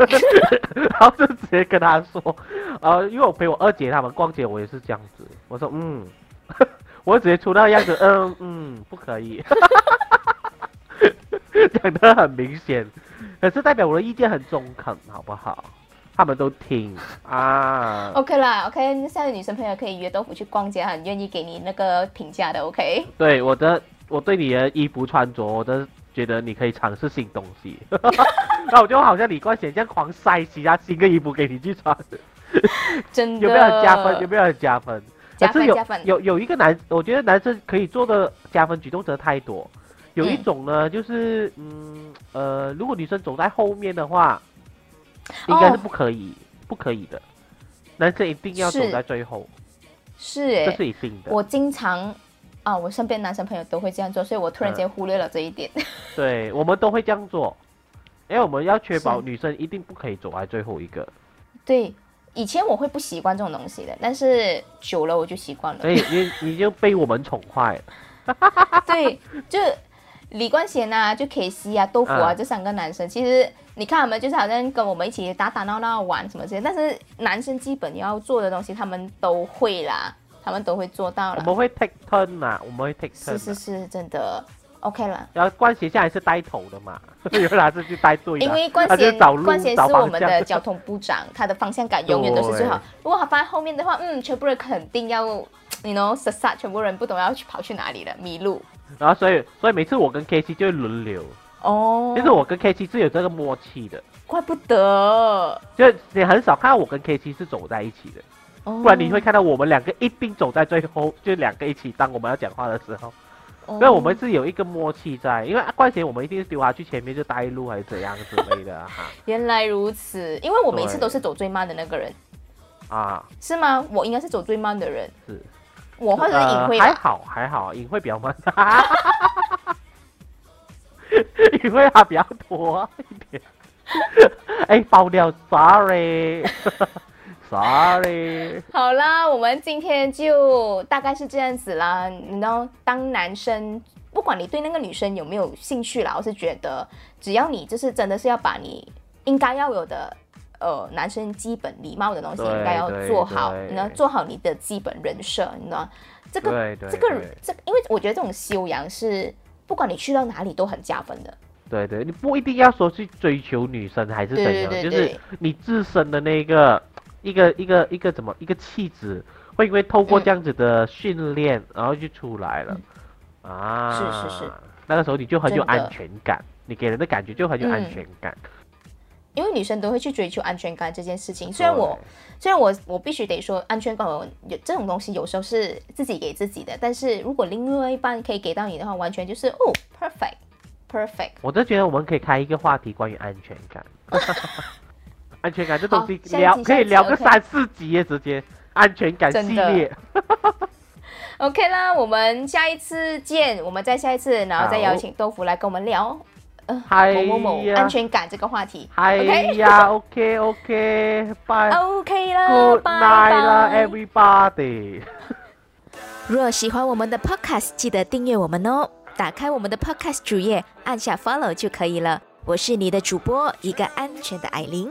[SPEAKER 3] 然后就直接跟他说，呃，因为我陪我二姐他们逛街，我也是这样子，我说嗯，我直接出那个样子，嗯嗯，不可以，讲得很明显，可是代表我的意见很中肯，好不好？他们都听啊。
[SPEAKER 1] OK 啦，OK，现在女生朋友可以约豆腐去逛街，很愿意给你那个评价的，OK。
[SPEAKER 3] 对我的，我对你的衣服穿着，我都觉得你可以尝试新东西。那我就好像李冠贤这样狂塞其他新的衣服给你去穿，
[SPEAKER 1] 真的
[SPEAKER 3] 有没有很加分？有没有很加分？
[SPEAKER 1] 加分
[SPEAKER 3] 有有一个男，我觉得男生可以做的加分举动真的太多。有一
[SPEAKER 1] 嗯
[SPEAKER 3] 种呢，就是嗯呃，如果女生走在后面的话，应该是
[SPEAKER 1] 哦
[SPEAKER 3] 不可以，不可以的。男生一定要走在最后，
[SPEAKER 1] 是诶、
[SPEAKER 3] 这是一定的。
[SPEAKER 1] 我经常啊，我身边男生朋友都会这样做，所以我突然间忽略了这一点。
[SPEAKER 3] 对，我们都会这样做，因为我们要确保女生一定不可以走在最后一个。
[SPEAKER 1] 对，以前我会不习惯这种东西的，但是久了我就习惯了
[SPEAKER 3] 所。以你你就被我们宠坏了。
[SPEAKER 1] 对，就李冠贤啊，就 K C 啊，豆腐啊，
[SPEAKER 3] 啊
[SPEAKER 1] 这三个男生，其实你看他们就是好像跟我们一起打打闹闹玩什么之类，但是男生基本要做的东西，他们都会啦，他们都会做到啦。
[SPEAKER 3] 我们会 take turn 呐、我们会 take turn
[SPEAKER 1] 是
[SPEAKER 3] 啊。
[SPEAKER 1] 是是，真的 OK 了。
[SPEAKER 3] 然后冠贤现在是带头的嘛，原来是去带队的。
[SPEAKER 1] 因为冠贤冠贤是我们的交通部长，他的方向感永远都是最好。如果他放在后面的话，嗯，全部人肯定要，你 know，s a 全部人不懂要去跑去哪里了，迷路。
[SPEAKER 3] 然后所以所以每次我跟 K 七就会轮流，
[SPEAKER 1] 哦，
[SPEAKER 3] 其实我跟 K 七是有这个默契的，
[SPEAKER 1] 怪不得，
[SPEAKER 3] 就你很少看到我跟 K 七是走在一起的，
[SPEAKER 1] 不
[SPEAKER 3] 不然你会看到我们两个一并走在最后，就两个一起当我们要讲话的时候，
[SPEAKER 1] 哦，
[SPEAKER 3] 所以我们是有一个默契在，因为冠贤我们一定是丢他去前面就带路还是怎样之类的哈
[SPEAKER 1] 原来如此，因为我每次都是走最慢的那个人，
[SPEAKER 3] 啊。
[SPEAKER 1] 是吗？我应该是走最慢的人，
[SPEAKER 3] 是。
[SPEAKER 1] 我或者是
[SPEAKER 3] 呃
[SPEAKER 1] 隐晦吧。
[SPEAKER 3] 还好还好，隐晦比较慢，隐晦它比较多一点。哎，爆料，sorry，sorry，
[SPEAKER 1] 好啦，我们今天就大概是这样子啦。你知道，当男生，不管你对那个女生有没有兴趣啦，我是觉得，只要你就是真的是要把你应该要有的。呃，男生基本礼貌的东西应该要做好，
[SPEAKER 3] 对
[SPEAKER 1] 你要做好你的基本人设，你知道吗？这个这个
[SPEAKER 3] 对
[SPEAKER 1] 这，因为我觉得这种修养是不管你去到哪里都很加分的。
[SPEAKER 3] 对对，你不一定要说去追求女生还是怎样，
[SPEAKER 1] 对对对
[SPEAKER 3] 就是你自身的那个一个一个一个怎么一个气质，会因为透过
[SPEAKER 1] 嗯
[SPEAKER 3] 这样子的训练，然后就出来了、啊。
[SPEAKER 1] 是是是，
[SPEAKER 3] 那个时候你就很有安全感，你给人的感觉就很有安
[SPEAKER 1] 嗯
[SPEAKER 3] 全感。
[SPEAKER 1] 因为女生都会去追求安全感这件事情，虽然我虽然我我必须得说，安全感有有这种东西有时候是自己给自己的，但是如果另外一半可以给到你的话，完全就是哦，perfect perfect。
[SPEAKER 3] 我就觉得我们可以开一个话题关于安全感，安全感这东西聊可以聊个三四集耶，直接。安全感系列。
[SPEAKER 1] OK 啦，我们下一次见，我们再下一次，然后再邀请豆腐来跟我们聊呃
[SPEAKER 3] 嗨
[SPEAKER 1] 某某某
[SPEAKER 3] 呀
[SPEAKER 1] 安全感这个话题。
[SPEAKER 3] 哎
[SPEAKER 1] OK
[SPEAKER 3] 呀，OK OK，拜
[SPEAKER 1] OK 啦
[SPEAKER 3] Good
[SPEAKER 1] 拜
[SPEAKER 3] night 啦。，everybody。
[SPEAKER 1] 若喜欢我们的 Podcast，记得订阅我们哦。打开我们的 Podcast 主页，按下 Follow 就可以了。我是你的主播，一个安全的艾琳。